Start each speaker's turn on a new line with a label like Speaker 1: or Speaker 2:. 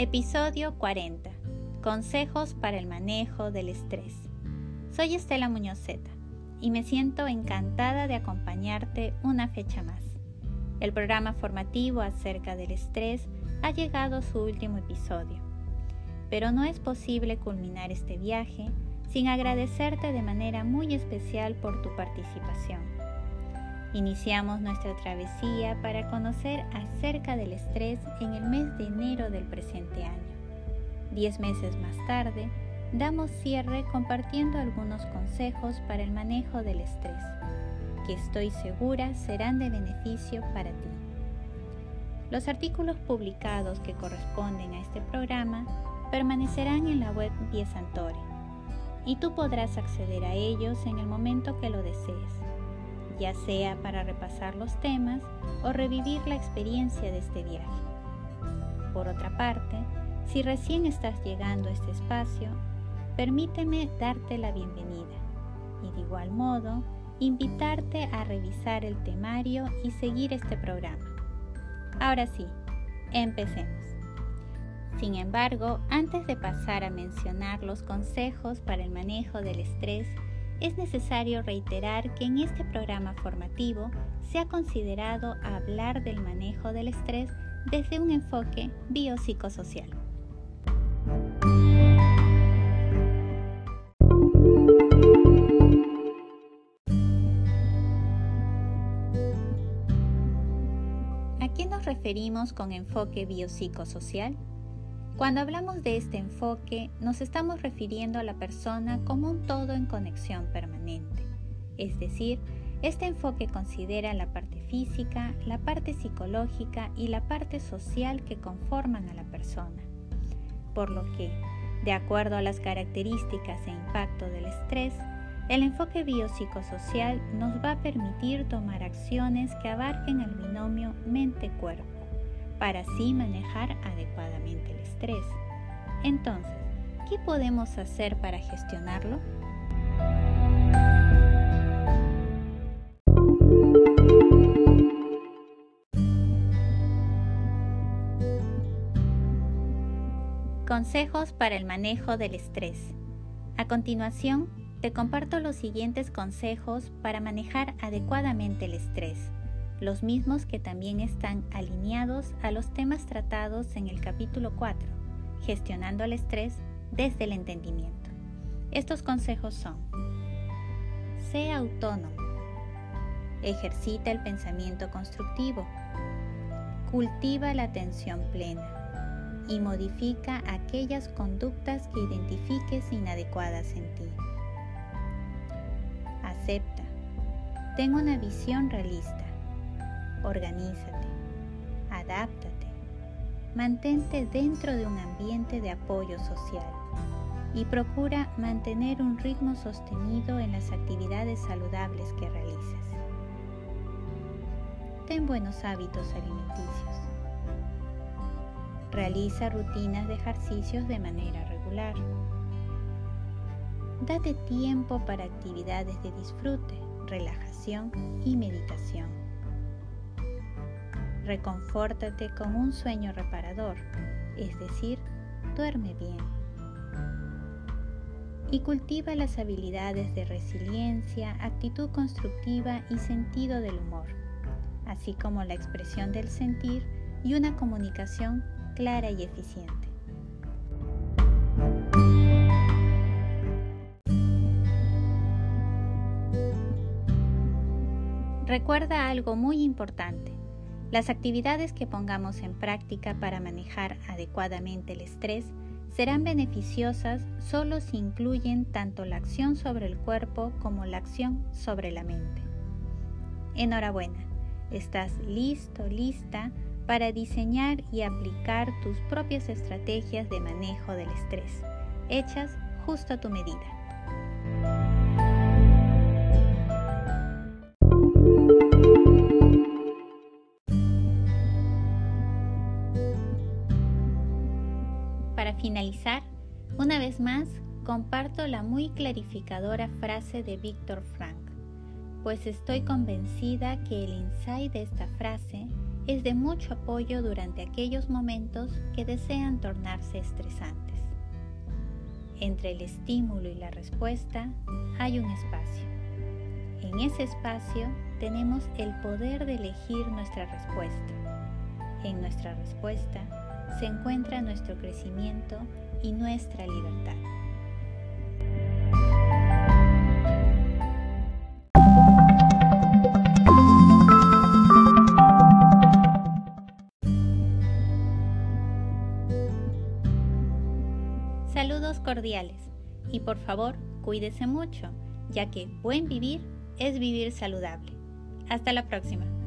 Speaker 1: Episodio 40. Consejos para el manejo del estrés. Soy Estela Muñozeta y me siento encantada de acompañarte una fecha más. El programa formativo acerca del estrés ha llegado a su último episodio, pero no es posible culminar este viaje sin agradecerte de manera muy especial por tu participación. Iniciamos nuestra travesía para conocer acerca del estrés en el mes de enero del presente año. Diez meses más tarde, damos cierre compartiendo algunos consejos para el manejo del estrés, que estoy segura serán de beneficio para ti. Los artículos publicados que corresponden a este programa permanecerán en la web Santore y tú podrás acceder a ellos en el momento que lo desees, ya sea para repasar los temas o revivir la experiencia de este viaje. Por otra parte, si recién estás llegando a este espacio, permíteme darte la bienvenida y de igual modo invitarte a revisar el temario y seguir este programa. Ahora sí, empecemos. Sin embargo, antes de pasar a mencionar los consejos para el manejo del estrés, es necesario reiterar que en este programa formativo se ha considerado hablar del manejo del estrés desde un enfoque biopsicosocial. ¿A qué nos referimos con enfoque biopsicosocial? Cuando hablamos de este enfoque, nos estamos refiriendo a la persona como un todo en conexión permanente. Es decir, este enfoque considera la parte física, la parte psicológica y la parte social que conforman a la persona. Por lo que, de acuerdo a las características e impacto del estrés, el enfoque biopsicosocial nos va a permitir tomar acciones que abarquen el binomio mente-cuerpo para así manejar adecuadamente el estrés. Entonces, ¿qué podemos hacer para gestionarlo? Consejos para el manejo del estrés. A continuación, te comparto los siguientes consejos para manejar adecuadamente el estrés los mismos que también están alineados a los temas tratados en el capítulo 4, gestionando el estrés desde el entendimiento. Estos consejos son, sé autónomo, ejercita el pensamiento constructivo, cultiva la atención plena y modifica aquellas conductas que identifiques inadecuadas en ti. Acepta, ten una visión realista Organízate, adáptate, mantente dentro de un ambiente de apoyo social y procura mantener un ritmo sostenido en las actividades saludables que realices. Ten buenos hábitos alimenticios. Realiza rutinas de ejercicios de manera regular. Date tiempo para actividades de disfrute, relajación y meditación reconfórtate con un sueño reparador, es decir, duerme bien. Y cultiva las habilidades de resiliencia, actitud constructiva y sentido del humor, así como la expresión del sentir y una comunicación clara y eficiente. Recuerda algo muy importante. Las actividades que pongamos en práctica para manejar adecuadamente el estrés serán beneficiosas solo si incluyen tanto la acción sobre el cuerpo como la acción sobre la mente. Enhorabuena, estás listo, lista para diseñar y aplicar tus propias estrategias de manejo del estrés, hechas justo a tu medida. Finalizar, una vez más, comparto la muy clarificadora frase de Víctor Frank, pues estoy convencida que el insight de esta frase es de mucho apoyo durante aquellos momentos que desean tornarse estresantes. Entre el estímulo y la respuesta hay un espacio. En ese espacio tenemos el poder de elegir nuestra respuesta. En nuestra respuesta se encuentra nuestro crecimiento y nuestra libertad. Saludos cordiales y por favor cuídese mucho, ya que buen vivir es vivir saludable. Hasta la próxima.